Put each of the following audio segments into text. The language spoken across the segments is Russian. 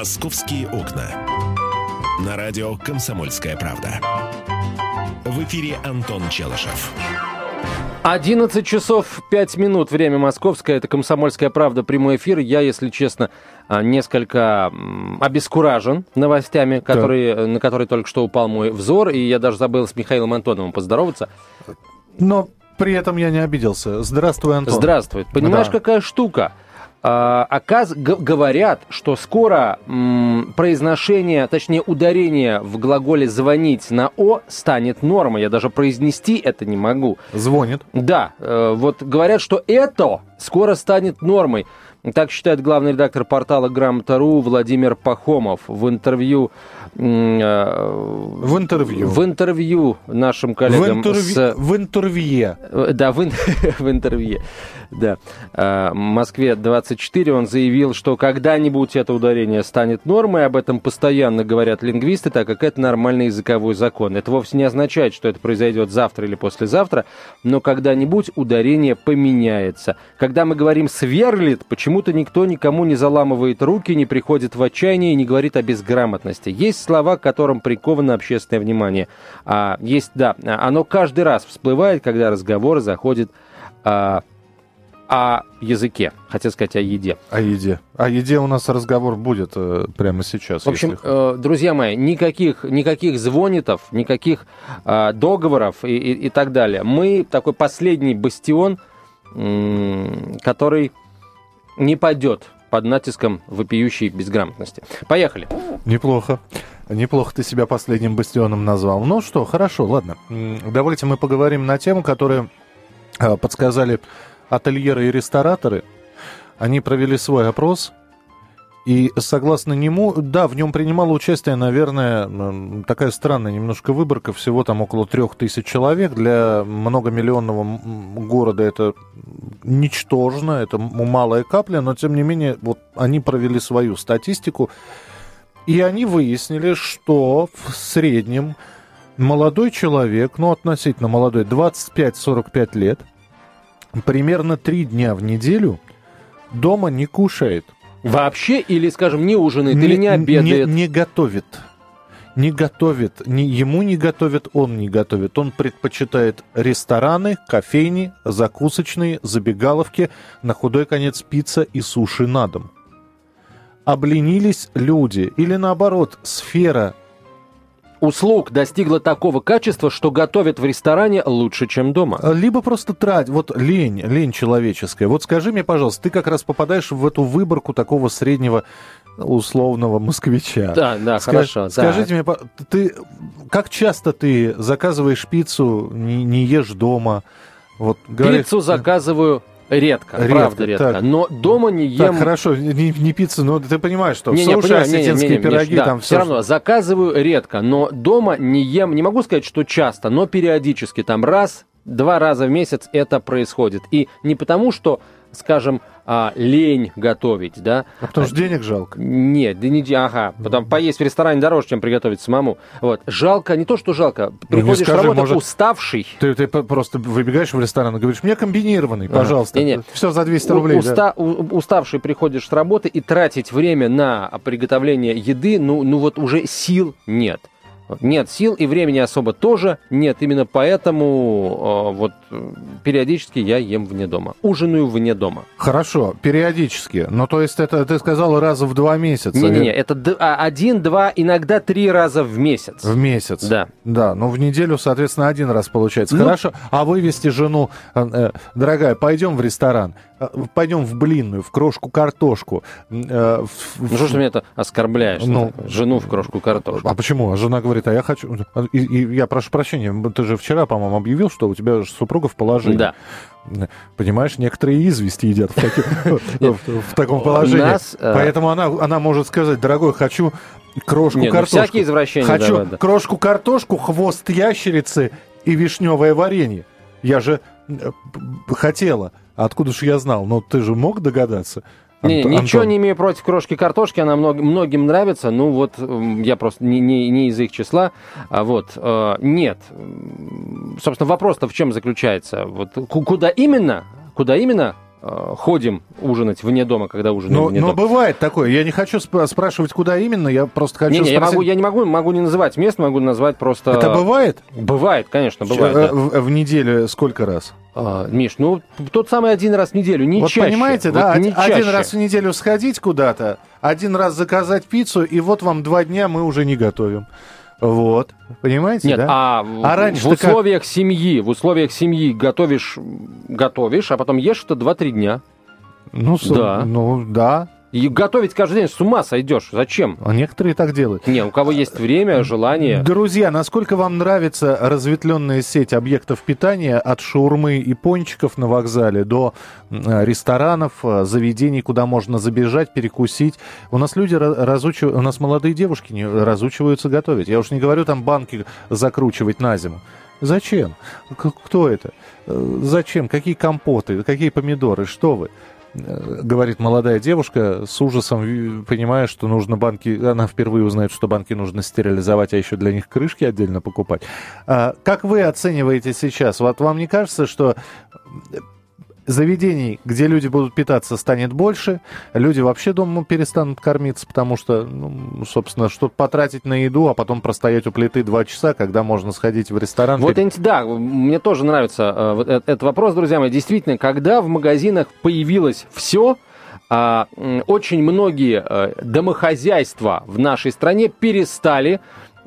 «Московские окна». На радио «Комсомольская правда». В эфире Антон Челышев. 11 часов 5 минут, время московское, это «Комсомольская правда», прямой эфир. Я, если честно, а, несколько обескуражен новостями, которые, на которые только что упал мой взор, и я даже забыл с Михаилом Антоновым поздороваться. Но при этом я не обиделся. Здравствуй, Антон. Здравствуй. Понимаешь, да. какая штука? А, оказ... говорят, что скоро м, произношение, точнее ударение в глаголе «звонить» на «о» станет нормой. Я даже произнести это не могу. Звонит. Да, э, вот говорят, что это скоро станет нормой. Так считает главный редактор портала «Грамота.ру» Владимир Пахомов в интервью в интервью. В интервью нашим коллегам. В, интервью, с... в интервье. Э, да, в, ин... в интервье. Да. Э, Москве 24 он заявил, что когда-нибудь это ударение станет нормой. Об этом постоянно говорят лингвисты, так как это нормальный языковой закон. Это вовсе не означает, что это произойдет завтра или послезавтра, но когда-нибудь ударение поменяется. Когда мы говорим «сверлит», почему-то никто никому не заламывает руки, не приходит в отчаяние и не говорит о безграмотности. Есть есть слова, к которым приковано общественное внимание. А, есть, да, оно каждый раз всплывает, когда разговор заходит а, о языке. Хотел сказать о еде. О еде. О еде у нас разговор будет э, прямо сейчас. В общем, если... э, друзья мои, никаких, никаких звонитов, никаких э, договоров и, и, и так далее. Мы такой последний бастион, м- который не падет под натиском вопиющей безграмотности. Поехали. Неплохо. Неплохо ты себя последним бастионом назвал. Ну что, хорошо, ладно. Давайте мы поговорим на тему, которую а, подсказали ательеры и рестораторы. Они провели свой опрос и согласно нему, да, в нем принимало участие, наверное, такая странная немножко выборка, всего там около трех тысяч человек. Для многомиллионного города это ничтожно, это малая капля, но тем не менее вот они провели свою статистику, и они выяснили, что в среднем молодой человек, ну относительно молодой, 25-45 лет, примерно три дня в неделю дома не кушает – Вообще или, скажем, не ужинает не, или не обедает? Не, не готовит. Не готовит. Не, ему не готовит, он не готовит. Он предпочитает рестораны, кофейни, закусочные, забегаловки, на худой конец пицца и суши на дом. Обленились люди. Или наоборот, сфера услуг достигла такого качества, что готовят в ресторане лучше, чем дома. Либо просто трать, вот лень, лень человеческая. Вот скажи мне, пожалуйста, ты как раз попадаешь в эту выборку такого среднего условного москвича. Да, да, Скаж, хорошо. Скажите да. мне, ты как часто ты заказываешь пиццу, не, не ешь дома? Вот, говорит, Пиццу заказываю Редко, редко правда редко. Так. Но дома не ем... Так, хорошо, не, не пицца, но ты понимаешь, что не, суши, понимаю, осетинские не, не, не, пироги, да, там все... все равно заказываю редко, но дома не ем, не могу сказать, что часто, но периодически, там раз, два раза в месяц это происходит. И не потому, что скажем, а, лень готовить, да. А потому что денег жалко. Нет, да не, ага, потом поесть в ресторане дороже, чем приготовить самому. Вот, жалко, не то, что жалко, ну, приходишь скажи, работать может, уставший. Ты, ты просто выбегаешь в ресторан и говоришь, мне комбинированный, пожалуйста. Не, не. Все за 200 рублей. Уста, да. у, уставший приходишь с работы и тратить время на приготовление еды, ну, ну вот уже сил нет. Нет сил и времени особо тоже нет. Именно поэтому э, вот периодически я ем вне дома. Ужинаю вне дома. Хорошо, периодически. Но то есть это ты сказал раза в два месяца? Не-не-не, это а, один, два, иногда три раза в месяц. В месяц? Да. Да, но в неделю, соответственно, один раз получается. Ну, Хорошо, а вывести жену, э, э дорогая, пойдем в ресторан. Э, пойдем в блинную, в крошку картошку. Э, в... Ну что ж ты меня это оскорбляешь? Ну, жену в крошку картошку. А почему? А жена говорит, а я хочу... И, и я прошу прощения, ты же вчера, по-моему, объявил, что у тебя супруга в положении. Да. Понимаешь, некоторые извести едят в таком положении. Э, Поэтому она может сказать, дорогой, хочу крошку ну, картошку. всякие извращения. Хочу крошку картошку, хвост ящерицы и вишневое варенье. Я же хотела. А откуда же я знал? Но ты же мог догадаться? Не, Антон. ничего не имею против крошки картошки, она мног, многим нравится, ну вот я просто не, не, не из их числа, а вот э, нет. Собственно, вопрос-то в чем заключается? Вот куда именно, куда именно э, ходим ужинать вне дома, когда ужинаем но, вне но дома. бывает такое. Я не хочу сп- спрашивать, куда именно, я просто хочу Не, не, я, спросить. могу, я не могу, могу не называть мест, могу назвать просто... Это бывает? Бывает, конечно, Э, бывает. да. в, в неделю сколько раз? А, Миш, ну тот самый один раз в неделю, не вот чаще. понимаете, Вот да, не од- один чаще. раз в неделю сходить куда-то, один раз заказать пиццу, и вот вам два дня мы уже не готовим. Вот, понимаете, Нет, да? а, А в раньше-то как? условиях семьи, в условиях семьи готовишь, готовишь, а потом ешь это 2-3 дня. Ну, да. ну, да. И готовить каждый день с ума сойдешь. Зачем? А некоторые так делают. Не, у кого есть время, желание. Друзья, насколько вам нравится разветвленная сеть объектов питания от шаурмы и пончиков на вокзале до м, ресторанов, э, заведений, куда можно забежать, перекусить? У нас люди ра- разучивают, у нас молодые девушки не разучиваются готовить. Я уж не говорю там банки закручивать на зиму. Зачем? Кто это? Э, Зачем? Какие компоты? Какие помидоры? Что вы? Э, говорит молодая девушка с ужасом, ви- понимая, что нужно банки, она впервые узнает, что банки нужно стерилизовать, а еще для них крышки отдельно покупать. А, как вы оцениваете сейчас? Вот вам не кажется, что заведений, где люди будут питаться, станет больше, люди вообще дома перестанут кормиться, потому что, ну, собственно, чтобы потратить на еду, а потом простоять у плиты два часа, когда можно сходить в ресторан. Вот, пере- ин- да, мне тоже нравится э, вот э- этот вопрос, друзья мои. Действительно, когда в магазинах появилось все, очень многие э, домохозяйства в нашей стране перестали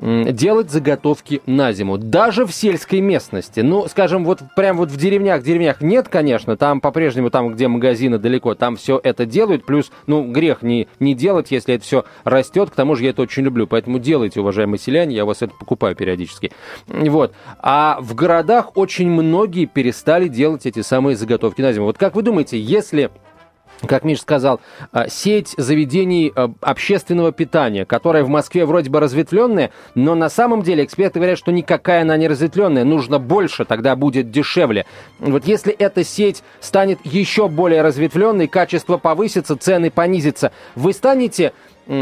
делать заготовки на зиму, даже в сельской местности. Ну, скажем, вот прям вот в деревнях, деревнях нет, конечно, там по-прежнему, там, где магазины далеко, там все это делают, плюс, ну, грех не, не делать, если это все растет, к тому же я это очень люблю, поэтому делайте, уважаемые селяне, я у вас это покупаю периодически. Вот. А в городах очень многие перестали делать эти самые заготовки на зиму. Вот как вы думаете, если как Миш сказал, а, сеть заведений а, общественного питания, которая в Москве вроде бы разветвленная, но на самом деле эксперты говорят, что никакая она не разветвленная, нужно больше, тогда будет дешевле. Вот если эта сеть станет еще более разветвленной, качество повысится, цены понизятся, вы станете,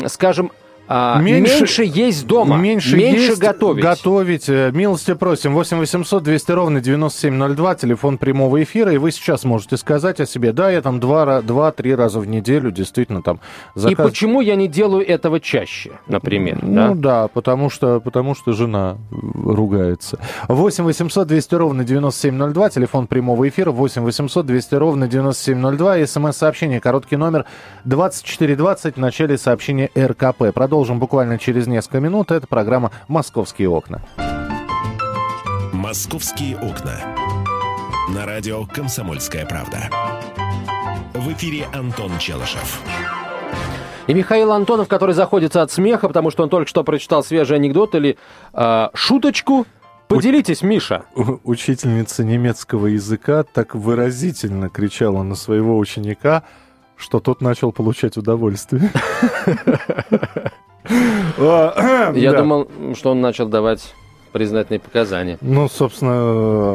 скажем, а, меньше, есть дома, Меньше, меньше есть, готовить. готовить. Э, Милости просим. 8 800 200 ровно 9702, телефон прямого эфира. И вы сейчас можете сказать о себе. Да, я там два- два-три раза в неделю действительно там И заказ... почему я не делаю этого чаще, например? да? Ну да, потому что, потому что жена ругается. 8 800 200 ровно 9702, телефон прямого эфира 8 800 200 ровно 9702, смс-сообщение, короткий номер 2420 в начале сообщения РКП. Продолжим буквально через несколько минут. Это программа «Московские окна». «Московские окна». На радио «Комсомольская правда». В эфире Антон Челышев. И Михаил Антонов, который заходится от смеха, потому что он только что прочитал свежий анекдот или э, шуточку. Поделитесь, Миша. У- Учительница немецкого языка так выразительно кричала на своего ученика, что тот начал получать удовольствие. Я думал, что он начал давать признательные показания. Ну, собственно...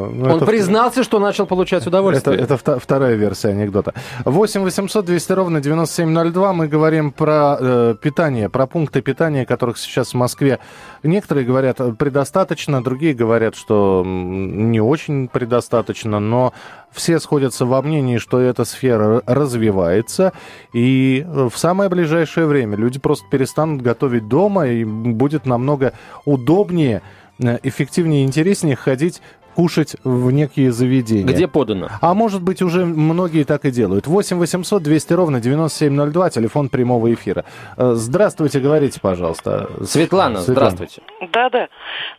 ну, Он это- признался, что начал получать Это, удовольствие. это вта- вторая версия анекдота. 8 800 200 ровно 9702. Мы говорим про э, питание, про пункты питания, которых сейчас в Москве. Некоторые говорят э, предостаточно, другие говорят, что не очень предостаточно, но все сходятся во мнении, что эта сфера развивается, и э, в самое ближайшее время люди просто перестанут готовить дома, и будет намного удобнее, эффективнее и интереснее ходить кушать в некие заведения. Где подано? А может быть, уже многие так и делают. 8 800 200 ровно 9702, телефон прямого эфира. Э, Здравствуйте, говорите, пожалуйста. Светлана, здравствуйте. Да, да.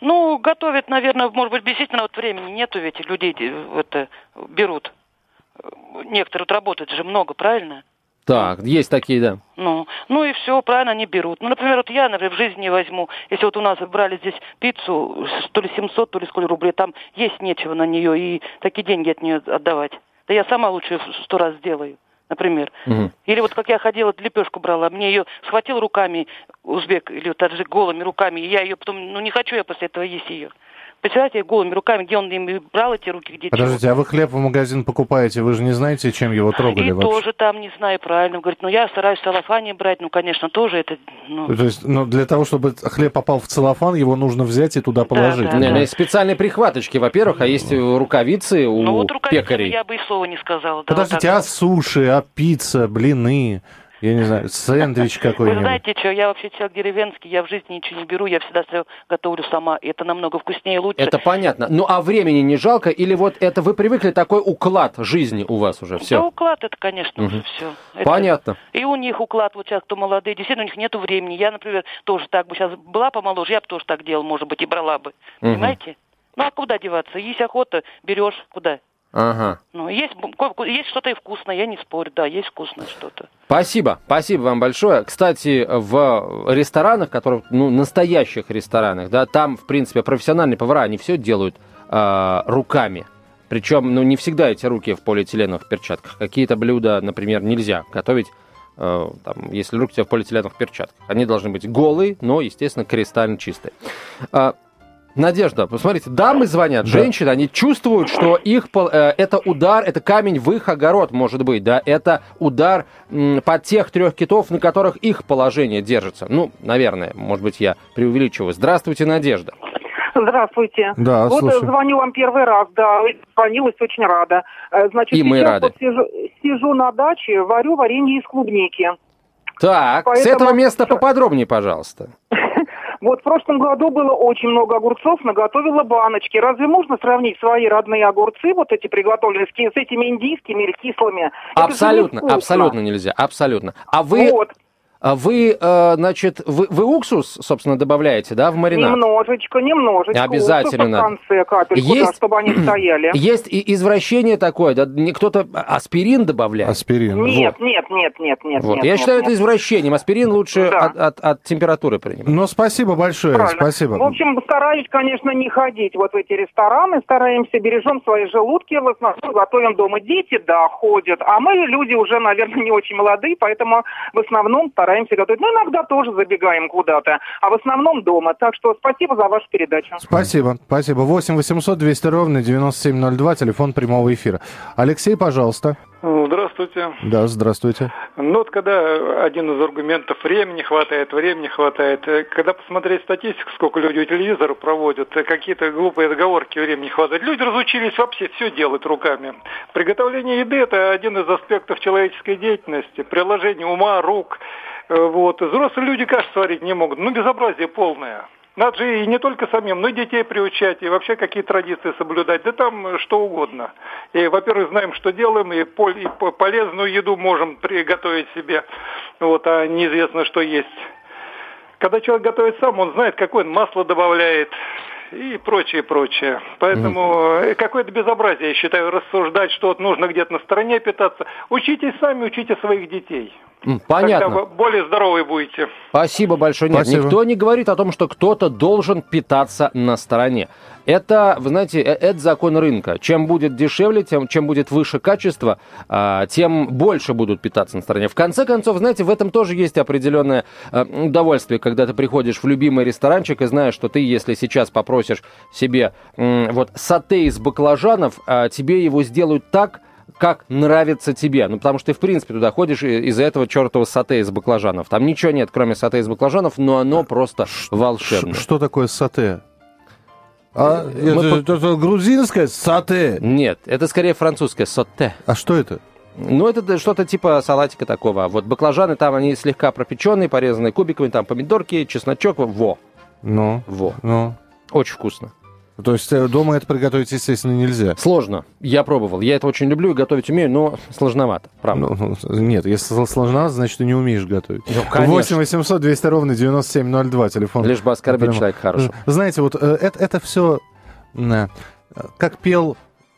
Ну, готовят, наверное, может быть, действительно вот времени нету, ведь людей э, это берут. Э, Некоторые вот работают же много, правильно? Так, есть такие, да. Ну, ну и все, правильно, они берут. Ну, например, вот я, например, в жизни не возьму. Если вот у нас брали здесь пиццу, то ли 700, то ли сколько рублей, там есть нечего на нее, и такие деньги от нее отдавать. Да я сама лучше сто раз сделаю, например. Мгм. Или вот как я ходила, лепешку брала, мне ее схватил руками узбек или таджик голыми руками, и я ее потом, ну не хочу я после этого есть ее. Представляете, голыми руками, где он им брал эти руки, где Подождите, чего. а вы хлеб в магазин покупаете, вы же не знаете, чем его трогали И вообще? тоже там, не знаю, правильно. Говорит, ну я стараюсь в целлофане брать, ну, конечно, тоже это... Ну, То есть, ну, для того, чтобы хлеб попал в целлофан, его нужно взять и туда положить. да. Не, ну, есть специальные прихваточки, во-первых, а есть э, рукавицы у ну вот рукавицами пекарей. я бы и слова не сказала. да, вот Подождите, так а вот. суши, а пицца, блины, я не знаю, сэндвич Вы какой-нибудь? знаете что, я вообще человек деревенский, я в жизни ничего не беру, я всегда все готовлю сама, и это намного вкуснее и лучше. Это понятно. Ну, а времени не жалко? Или вот это вы привыкли, такой уклад жизни у вас уже? Да Все. уклад это, конечно, уже все. Понятно. И у них уклад, вот сейчас кто молодые, действительно, у них нету времени. Я, например, тоже так бы сейчас была помоложе, я бы тоже так делала, может быть, и брала бы. Понимаете? Ну а куда деваться? Есть охота, берешь, куда? Ага. Ну, есть, есть что-то и вкусное, я не спорю, да, есть вкусное что-то. Спасибо, спасибо вам большое. Кстати, в ресторанах, которые, ну, настоящих ресторанах, да, там, в принципе, профессиональные повара, они все делают а, руками. Причем, ну, не всегда эти руки в полиэтиленовых перчатках. Какие-то блюда, например, нельзя готовить, э, там, если руки у тебя в полиэтиленовых перчатках. Они должны быть голые, но, естественно, кристально чистые. Надежда, посмотрите, дамы звонят, Да. женщины, они чувствуют, что их э, это удар, это камень в их огород, может быть, да, это удар м, под тех трех китов, на которых их положение держится. Ну, наверное, может быть, я преувеличиваю. Здравствуйте, Надежда. Здравствуйте. Да, вот слушаю. э, звоню вам первый раз, да, звонилась, очень рада. Э, Значит, И мы сейчас рады. вот сижу, сижу на даче, варю варенье из клубники. Так, с Поэтому- этого места поподробнее, пожалуйста. Вот в прошлом году было очень много огурцов, наготовила баночки. Разве можно сравнить свои родные огурцы, вот эти приготовленные, с этими индийскими или кислыми? Абсолютно, абсолютно нельзя, абсолютно. А вы, Вот, вы, э, значит, вы, вы уксус, собственно, добавляете, да, в маринад? немножечко, немножечко. Обязательно уксуса надо. в конце капельку, Есть- да, чтобы они стояли. Есть и извращение такое, да, кто-то аспирин добавляет. Аспирин. Нет, нет, нет, нет, нет. Вот. нет, Я нет, считаю, нет. это извращением. Аспирин лучше Да. от, от- от температуры принимать. Ну, спасибо большое, Правильно. спасибо. В общем, стараюсь, конечно, не ходить вот в эти рестораны, стараемся, бережем свои желудки, в основном готовим дома. Дети, да, ходят, а мы люди уже, наверное, не очень молодые, поэтому в основном стараемся готовить. Ну, иногда тоже забегаем куда-то, а в основном дома. Так что спасибо за вашу передачу. Спасибо, спасибо. 8 800 200 ровно 9702, телефон прямого эфира. Алексей, пожалуйста. Здравствуйте. Да, здравствуйте. Ну вот когда один из аргументов времени хватает, времени хватает, э, когда посмотреть статистику, сколько люди у телевизора проводят, э, какие-то глупые отговорки времени хватает. Люди разучились вообще все делать руками. Приготовление еды это один из аспектов человеческой деятельности, приложение ума, рук. Э, Вот. Взрослые люди каш сварить не могут. Ну, безобразие полное. Надо же и не только самим, но и детей приучать, и вообще какие традиции соблюдать, да там что угодно. И, во-первых, знаем, что делаем, и, пол- и по- полезную еду можем приготовить себе, вот, а неизвестно, что есть. Когда человек готовит сам, он знает, какое он масло добавляет и прочее, прочее. Поэтому э, какое-то безобразие, я считаю, рассуждать, что вот нужно где-то на стороне питаться. Учитесь сами, учите своих детей. Понятно. Тогда вы более здоровы будете. Спасибо большое. Нет, Спасибо. никто не говорит о том, что кто-то должен питаться на стороне. Это, вы знаете, э- это закон рынка. Чем будет дешевле, тем, чем будет выше качество, а, тем больше будут питаться на стороне. В конце концов, знаете, в этом тоже есть определенное э, удовольствие, когда ты приходишь в любимый ресторанчик и знаешь, что ты, если сейчас попросишь себе вот сате из баклажанов, а, тебе его сделают так, как нравится тебе. Ну, потому что ты, в принципе, туда ходишь из-за этого чертова сате из баклажанов. Там ничего нет, кроме сате из баклажанов, но оно просто волшебное. Ш- Что такое сате? А, Э, мы это, это грузинское сате. Нет, это скорее французское соте. А что это? Ну, это что-то типа салатика такого. Вот баклажаны там, они слегка пропеченные, порезанные кубиками, там помидорки, чесночок. Во, Ну, во. ну. Очень вкусно. То есть э, дома это приготовить, естественно, нельзя. Сложно. Я пробовал. Я это очень люблю и готовить умею, но сложновато. Правда. Ну, ну, нет, если сл- сложно, значит, ты не умеешь готовить. Ну, конечно. 8 800 200 ровно 9702, телефон. Лишь бы оскорбить Прямо. человека хорошего. Знаете, вот э, это, это все, как пел...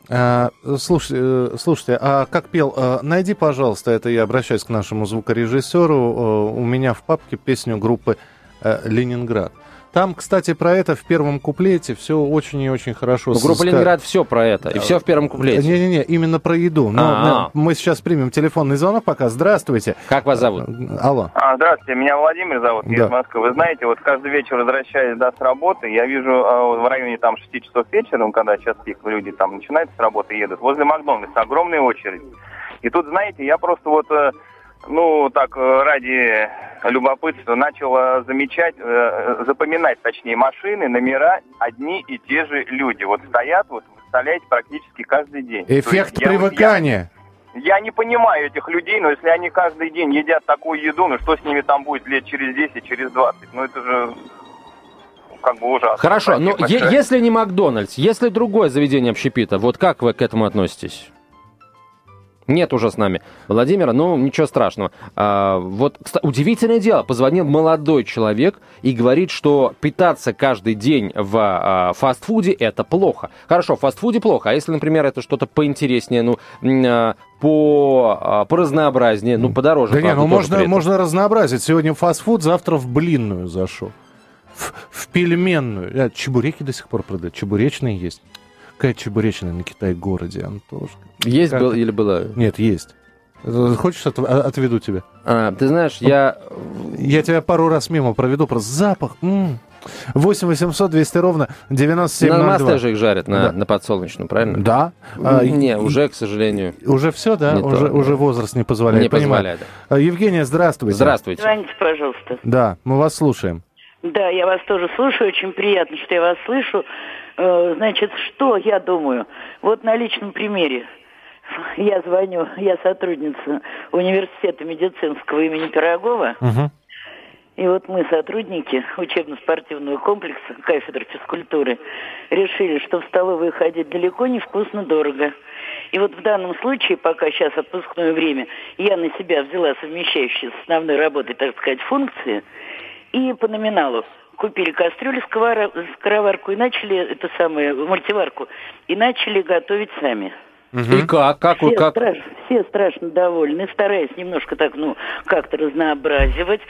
э, Слушайте, э, слушайте, а как пел, э, найди, пожалуйста, это я обращаюсь к нашему звукорежиссеру, э, у меня в папке песню группы э, «Ленинград». Там, кстати, про это в первом куплете все очень и очень хорошо. Ну, группа Ленинград все про это, и все в первом куплете. Не-не-не, именно про еду. Но мы сейчас примем телефонный звонок пока. Здравствуйте. Как вас зовут? Алло. А, здравствуйте, меня Владимир зовут, я Да. из Москвы. Вы знаете, вот каждый вечер возвращаясь да, с работы, я вижу а, в районе там 6 часов вечера, ну, когда сейчас пик, люди там начинают с работы, едут, возле Макдональдса огромная очередь. И тут, знаете, я просто вот, э, ну, так, э, ради любопытства начал замечать, э, запоминать, точнее, машины, номера, одни и те же люди. Вот стоят, вот, представляете, практически каждый день. Есть Эффект я я- привыкания. я не понимаю этих людей, но если они каждый день едят такую еду, ну что с ними там будет лет через 10, через 20? Ну это же как бы ужасно. Хорошо, но Спасибо е- если не Макдональдс, если другое заведение общепита, вот как вы к этому относитесь? Нет уже с нами Владимира, ну ничего страшного. А, вот кста- удивительное дело, позвонил молодой человек и говорит, что питаться каждый день в а, фастфуде это плохо. Хорошо, в фастфуде плохо, а если, например, это что-то поинтереснее, ну а, по, а, по разнообразнее, ну подороже. Да не, правда, ну тоже можно, можно разнообразить. Сегодня фастфуд, завтра в блинную зашел. В, в пельменную. Э, Чебуреки до сих пор продают. Чебуречные есть. Какая чебуречная на Китай-городе, Антошка? Есть как- был или была? Нет, есть. Э, Хочешь, от- а- отведу тебя? А, ты знаешь, я Я тебя пару раз мимо проведу, просто запах. м. 8 800 200 ровно на 9702. масле же их жарят, на, Да. на подсолнечную, правильно? Да. А, не, и- уже, к сожалению, Уже все, да? Не то, уже, да. уже возраст не позволяет. не понимаю. позволяет. А, Евгения, здравствуйте. Здравствуйте. Звоните, пожалуйста. Да, мы вас слушаем. Да, я вас тоже слушаю, очень приятно, что я вас слышу. Э, Значит, что я думаю? Вот на личном примере. Я звоню, я сотрудница университета медицинского имени Пирогова. И вот мы, сотрудники учебно-спортивного комплекса кафедры физкультуры, решили, что в столовую ходить далеко невкусно, дорого. И вот в данном случае, пока сейчас отпускное время, я на себя взяла совмещающие с основной работой, так сказать, функции, и по номиналу купили кастрюлю, скороварку и начали, это самое, мультиварку, и начали готовить сами. И как? Как Все, как? страш- все страшно довольны, стараясь немножко так, ну, как-то разнообразивать.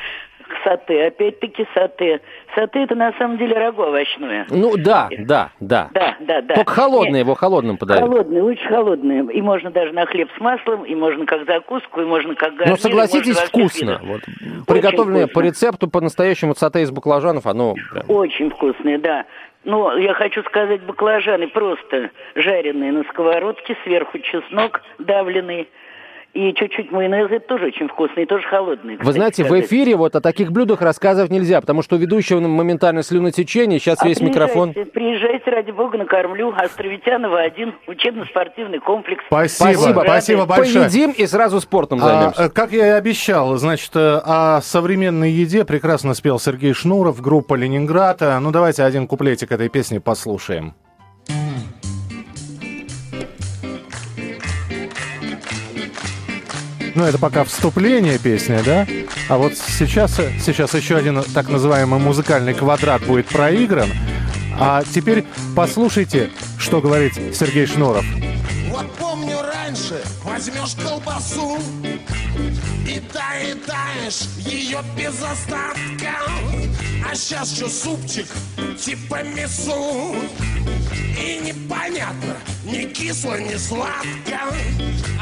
Сате, опять-таки сате. Сате это на самом деле рагу овощное. Ну да, да, да. Да, да, да. Только холодное Нет, его холодным подают. Холодные, лучше холодные. И можно даже на хлеб с маслом, и можно как закуску, и можно как гарнир. Но согласитесь, вкусно. Вот, приготовленное вкусно. по рецепту, по-настоящему сате из баклажанов, оно прям... Очень вкусные, да. Но я хочу сказать, баклажаны просто жареные на сковородке, сверху чеснок давленный. И чуть-чуть майонеза, это тоже очень вкусные, тоже холодные. Вы кстати знаете, в сказать. эфире вот о таких блюдах рассказывать нельзя, потому что у ведущего моментально слюнотечение, сейчас А весь микрофон... приезжайте, ради бога, накормлю. Островитянова один, учебно-спортивный комплекс. Спасибо, Спасибо. спасибо, большое. Поедим и сразу спортом А, займемся. э, как я и обещал, значит, э, о современной еде прекрасно спел Сергей Шнуров, группа Ленинграда. Ну, давайте один куплетик этой песни послушаем. Ну, это пока вступление песни, да? А вот сейчас, сейчас еще один так называемый музыкальный квадрат будет проигран. А теперь послушайте, что говорит Сергей Шнуров. Вот помню раньше, возьмешь колбасу И таешь ее без остатка. А сейчас что, супчик типа мясу И непонятно, ни кисло, ни сладко.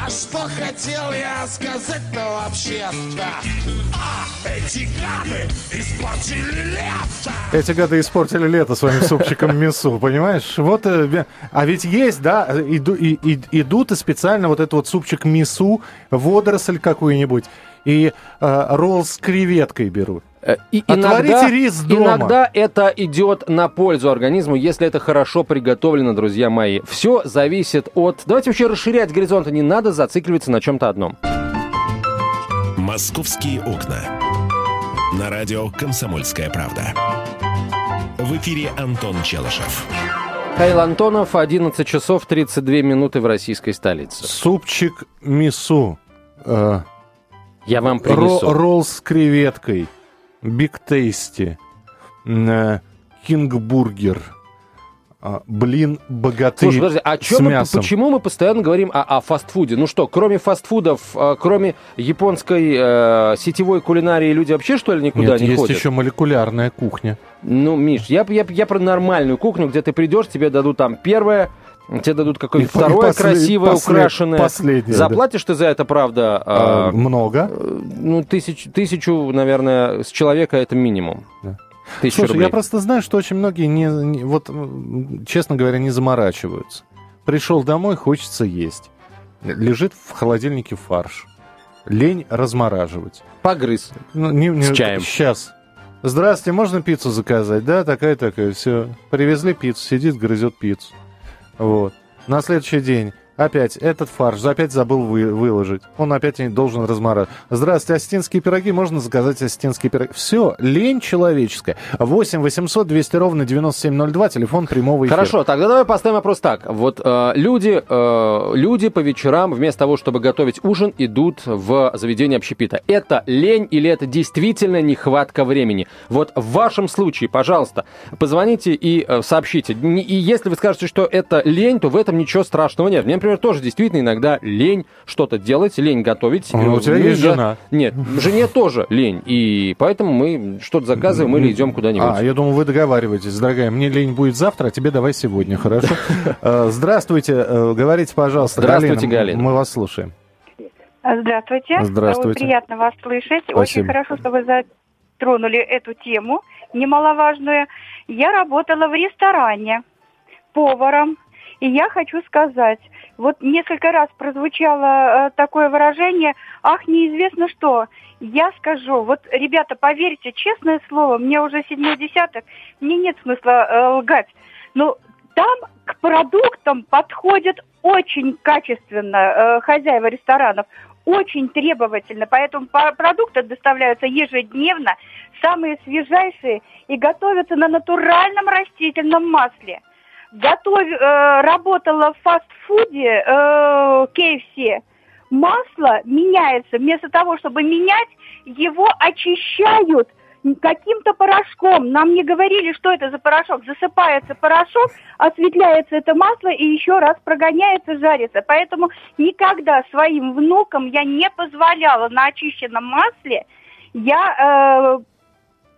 А что хотел я сказать-то вообще-то А, эти гады испортили лето. Эти гады испортили лето своим супчиком мясу, понимаешь? Вот, э, а ведь есть, да, иду- и- и- идут и специально вот этот вот супчик мису, водоросль какую-нибудь, и э, ролл с креветкой берут. Э, И Отварите иногда, рис дома. иногда это идет на пользу организму, если это хорошо приготовлено, друзья мои. Все зависит от... Давайте вообще расширять горизонты, не надо зацикливаться на чем-то одном. «Московские окна». На радио «Комсомольская правда». В эфире Антон Челышев. Кайл Антонов, 11 часов 32 минуты в российской столице. Супчик мису, э, Я вам ро- принесу. ролл с креветкой, биг тейсти, кинг бургер, А, блин, богатырь Слушай, подожди, а с мы, мясом. почему мы постоянно говорим о, о фастфуде? Ну что, кроме фастфудов, э, кроме японской э, сетевой кулинарии, люди вообще что ли никуда Нет, не есть ходят? еще молекулярная кухня. Ну, Миш, я, я, я про нормальную кухню, где ты придешь, тебе дадут там первое, тебе дадут И по- и второе послед- красивое, послед- украшенное. последнее, да. Заплатишь ты за это, правда, А, э, много. ну, тысяч, тысячу, наверное, с человека это минимум. Да. Слушай, рублей. я просто знаю, что очень многие, не, не- вот, честно говоря, не заморачиваются. Пришел домой, хочется есть. Лежит в холодильнике фарш. Лень размораживать. Погрыз. Ну, не- не- С чаем. Сейчас. Здравствуйте, можно пиццу заказать? Да, такая-такая, все. Привезли пиццу, сидит, грызет пиццу. Вот. На следующий день опять этот фарш, опять забыл вы- выложить. Он опять должен размораживать. Здравствуйте, осетинские пироги, можно заказать осетинские пироги. Все, лень человеческая. 8 800 200 ровно 9702, телефон прямого эфира. Хорошо, тогда давай поставим вопрос так. Вот э, люди, э, люди по вечерам вместо того, чтобы готовить ужин, идут в заведение общепита. Это лень или это действительно нехватка времени? Вот в вашем случае, пожалуйста, позвоните и э, сообщите. И если вы скажете, что это лень, то в этом ничего страшного нет. Мне, например, тоже действительно иногда лень что-то делать, лень готовить. А у Э, тебя ну, есть я- жена. Нет, жене тоже лень. И поэтому мы что-то заказываем или идем куда-нибудь. А, я думаю, вы договариваетесь, дорогая. Мне лень будет завтра, а тебе давай сегодня, хорошо? Э, Здравствуйте, э, говорите, пожалуйста. Здравствуйте, Галина. Мы вас слушаем. Здравствуйте. Здравствуйте. Приятно вас слышать. Спасибо. Очень хорошо, что вы затронули эту тему немаловажную. Я работала в ресторане поваром. И я хочу сказать, вот несколько раз прозвучало э, такое выражение, ах, неизвестно что. Я скажу, вот, ребята, поверьте, честное слово, мне уже седьмой десяток, мне нет смысла э, лгать. Но там к продуктам подходят очень качественно э, хозяева ресторанов, очень требовательно, поэтому по- продукты доставляются ежедневно, самые свежайшие и готовятся на натуральном растительном масле. Готов, э, работала в фастфуде э, KFC. Масло меняется. Вместо того, чтобы менять, его очищают каким-то порошком. Нам не говорили, что это за порошок. Засыпается порошок, осветляется это масло и еще раз прогоняется, жарится. Поэтому никогда своим внукам я не позволяла на очищенном масле я э,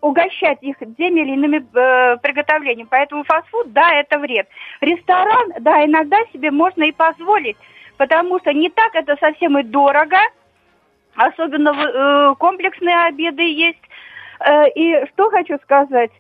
угощать их теми или иными э, приготовлениями. Поэтому фастфуд, да, это вред. Ресторан, да, иногда себе можно и позволить, потому что не так это совсем и дорого, особенно э, комплексные обеды есть. Э, и что хочу сказать,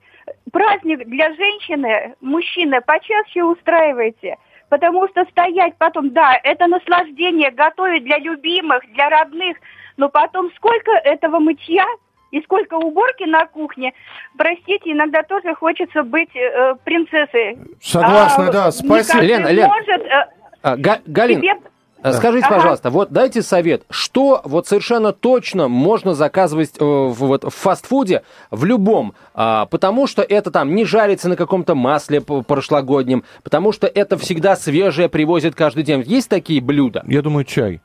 праздник для женщины, мужчины, почаще устраивайте. Потому что стоять потом, да, это наслаждение, готовить для любимых, для родных, но потом сколько этого мытья и сколько уборки на кухне. Простите, иногда тоже хочется быть э, принцессой. Согласна, А, да, спасибо. Лена, Лен, может, э, А, Га- Галин, себе А Скажите, Ага. пожалуйста, вот дайте совет, что вот совершенно точно можно заказывать э, в, вот, в фастфуде, в любом, а, потому что это там не жарится на каком-то масле прошлогоднем, потому что это всегда свежее привозят каждый день. Есть такие блюда? Я думаю, чай.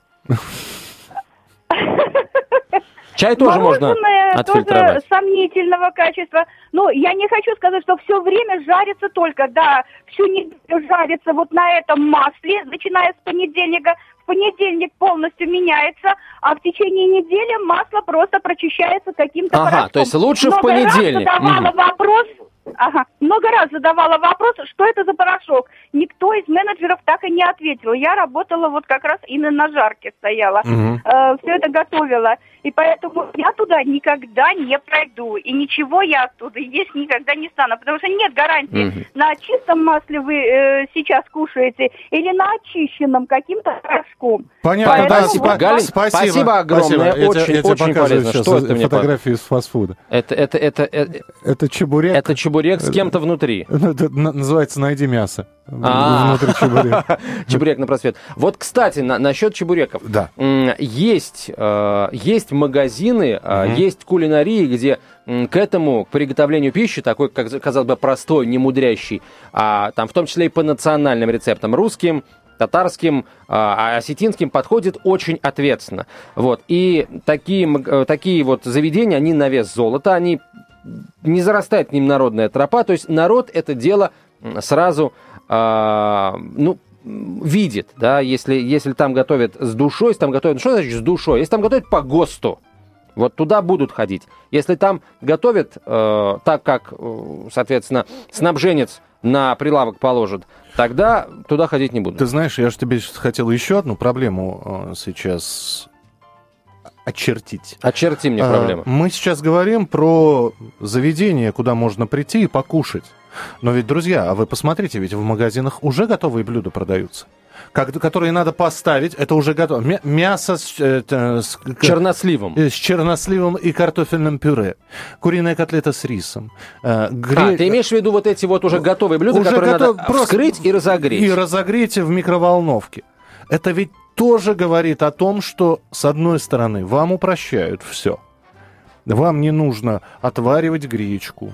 Чай тоже можно Мороженое отфильтровать. тоже сомнительного качества. Ну, я не хочу сказать, что все время жарится только, да, всю неделю жарится вот на этом масле, начиная с понедельника. В понедельник полностью меняется, а в течение недели масло просто прочищается каким-то Ага, порошком. то есть лучше в Много раз понедельник. задавала Мгм. вопрос, ага, много раз задавала вопрос, что это за порошок. Никто из менеджеров так и не ответил. Я работала вот как раз именно на жарке стояла. Мгм. все это готовила. И поэтому я туда никогда не пройду. И ничего я оттуда есть никогда не стану. Потому что нет гарантии, Мгм. на чистом масле вы э, сейчас кушаете или на очищенном каким-то порошком. Понятно, Поэтому да, вот спа- Галин, спасибо. спасибо огромное, Я тебе- очень- я тебе очень полезно. сейчас Что это мне фотографии из фастфуда. Это, это, это, это, Это чебурек. это чебурек с кем-то внутри. Это на- называется «Найди мясо». А. Внутри чебурека. Чебурек на просвет. Вот, кстати, на- насчет чебуреков. Да. Есть, э, есть магазины, э, есть кулинарии, где к этому, к приготовлению пищи, такой, как казалось бы, простой, не мудрящий, а, там в том числе и по национальным рецептам, русским, татарским, а осетинским подходит очень ответственно. Вот. И такие, э, такие вот заведения, они на вес золота, они не зарастает к ним народная тропа, то есть народ это дело сразу, ну, видит, да, если, если там готовят с душой, если там готовят, что значит с душой? Если там готовят по ГОСТу, вот туда будут ходить. Если там готовят э, так, как, э, соответственно, снабженец на прилавок положит, тогда туда ходить не буду. Ты знаешь, я же тебе хотел еще одну проблему э, сейчас очертить. Очерти мне проблему. А, мы сейчас говорим про заведение, куда можно прийти и покушать. Но ведь, друзья, а вы посмотрите, ведь в магазинах уже готовые блюда продаются как, которые надо поставить. Это уже готово. Мя- мясо с, э, с черносливом. Э, с черносливом и картофельным пюре. Куриная котлета с рисом. Э, гре... А, ты имеешь в виду вот эти вот уже готовые блюда, уже которые готов... надо просто... вскрыть и разогреть? И разогреть в микроволновке. Это ведь тоже говорит о том, что, с одной стороны, вам упрощают все. Вам не нужно отваривать гречку,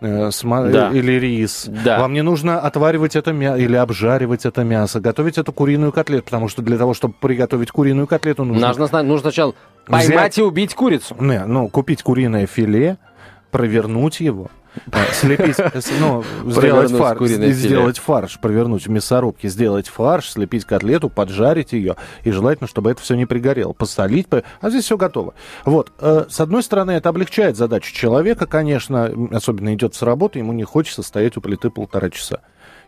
э, да. или рис. Да. Вам не нужно отваривать это мясо или обжаривать это мясо, готовить эту куриную котлету, потому что для того, чтобы приготовить куриную котлету, нужно... Нужно, нужно сначала поймать взять... и убить курицу. Не, ну, купить куриное филе, провернуть его, слепить, ну, сделать фарш, сделать фарш, провернуть в мясорубке, сделать фарш, слепить котлету, поджарить ее, и желательно, чтобы это все не пригорело, посолить, а здесь все готово. Вот, э, с одной стороны, это облегчает задачу человека, конечно, особенно идет с работы, ему не хочется стоять у плиты полтора часа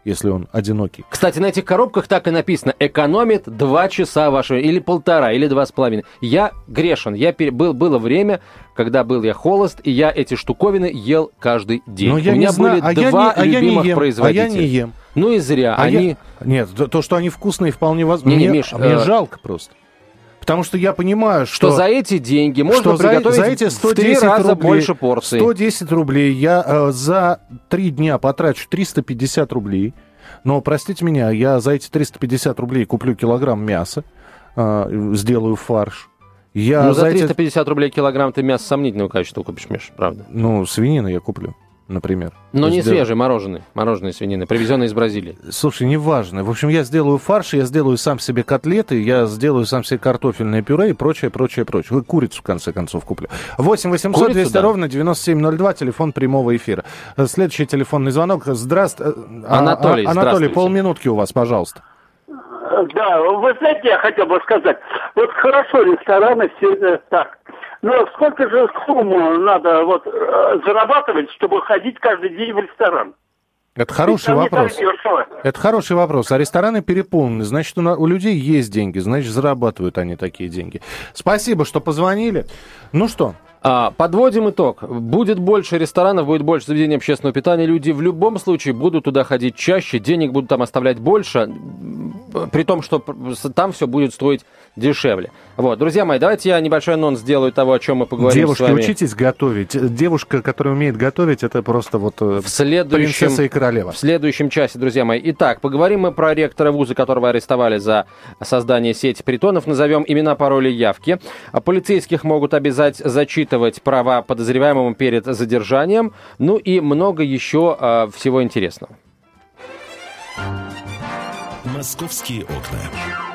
если он одинокий. Кстати, на этих коробках так и написано. Экономит 2 часа вашего, или полтора, или два с половиной. Я грешен. Я пере... был, было время, когда был я холост, и я эти штуковины ел каждый день. Но я У меня были знаю, два а я не, любимых а я производителя. А я не ем. Ну и зря. А они... я... Нет, то, что они вкусные, вполне возможно. Не, не, мне, Миш, мне э... жалко просто. Потому что я понимаю, что... Что за эти деньги можно что приготовить за, за эти 110 в три раза рублей, больше порций. 110 рублей я э, за три дня потрачу 350 рублей. Но, простите меня, я за эти 350 рублей куплю килограмм мяса, э, сделаю фарш. Я ну, за 350 эти... рублей килограмм ты мясо сомнительного качества купишь, Миш, правда? Ну, свинину я куплю например. Но не сделаю... свежий, мороженый, мороженое свинины, привезенное из Бразилии. Слушай, неважно. В общем, я сделаю фарш, я сделаю сам себе котлеты, я сделаю сам себе картофельное пюре и прочее, прочее, прочее. Курицу, в конце концов, куплю. 8 800 Курицу, 200 да. ровно 9702, телефон прямого эфира. Следующий телефонный звонок. Здравствуйте. А, Анатолий, а, Анатолий, полминутки у вас, пожалуйста. Да, вы знаете, я хотел бы сказать, вот хорошо рестораны все это так, но сколько же сумму надо вот э, зарабатывать, чтобы ходить каждый день в ресторан? Это хороший вопрос. Это хороший вопрос. А рестораны переполнены. Значит, у, людей есть деньги. Значит, зарабатывают они такие деньги. Спасибо, что позвонили. Ну что, а, подводим итог. Будет больше ресторанов, будет больше заведений общественного питания. Люди в любом случае будут туда ходить чаще, денег будут там оставлять больше, при том, что там все будет стоить дешевле. Вот, друзья мои, давайте я небольшой анонс сделаю того, о чем мы поговорим Девушки, с вами. учитесь готовить. Девушка, которая умеет готовить, это просто вот э, в следующем, принцесса и королева. В следующем часе, друзья мои. Итак, поговорим мы про ректора вуза, которого арестовали за создание сети притонов. Назовем имена, пароли, явки. А полицейских могут обязать зачитывать права подозреваемому перед задержанием. Ну и много еще э, всего интересного. Московские окна.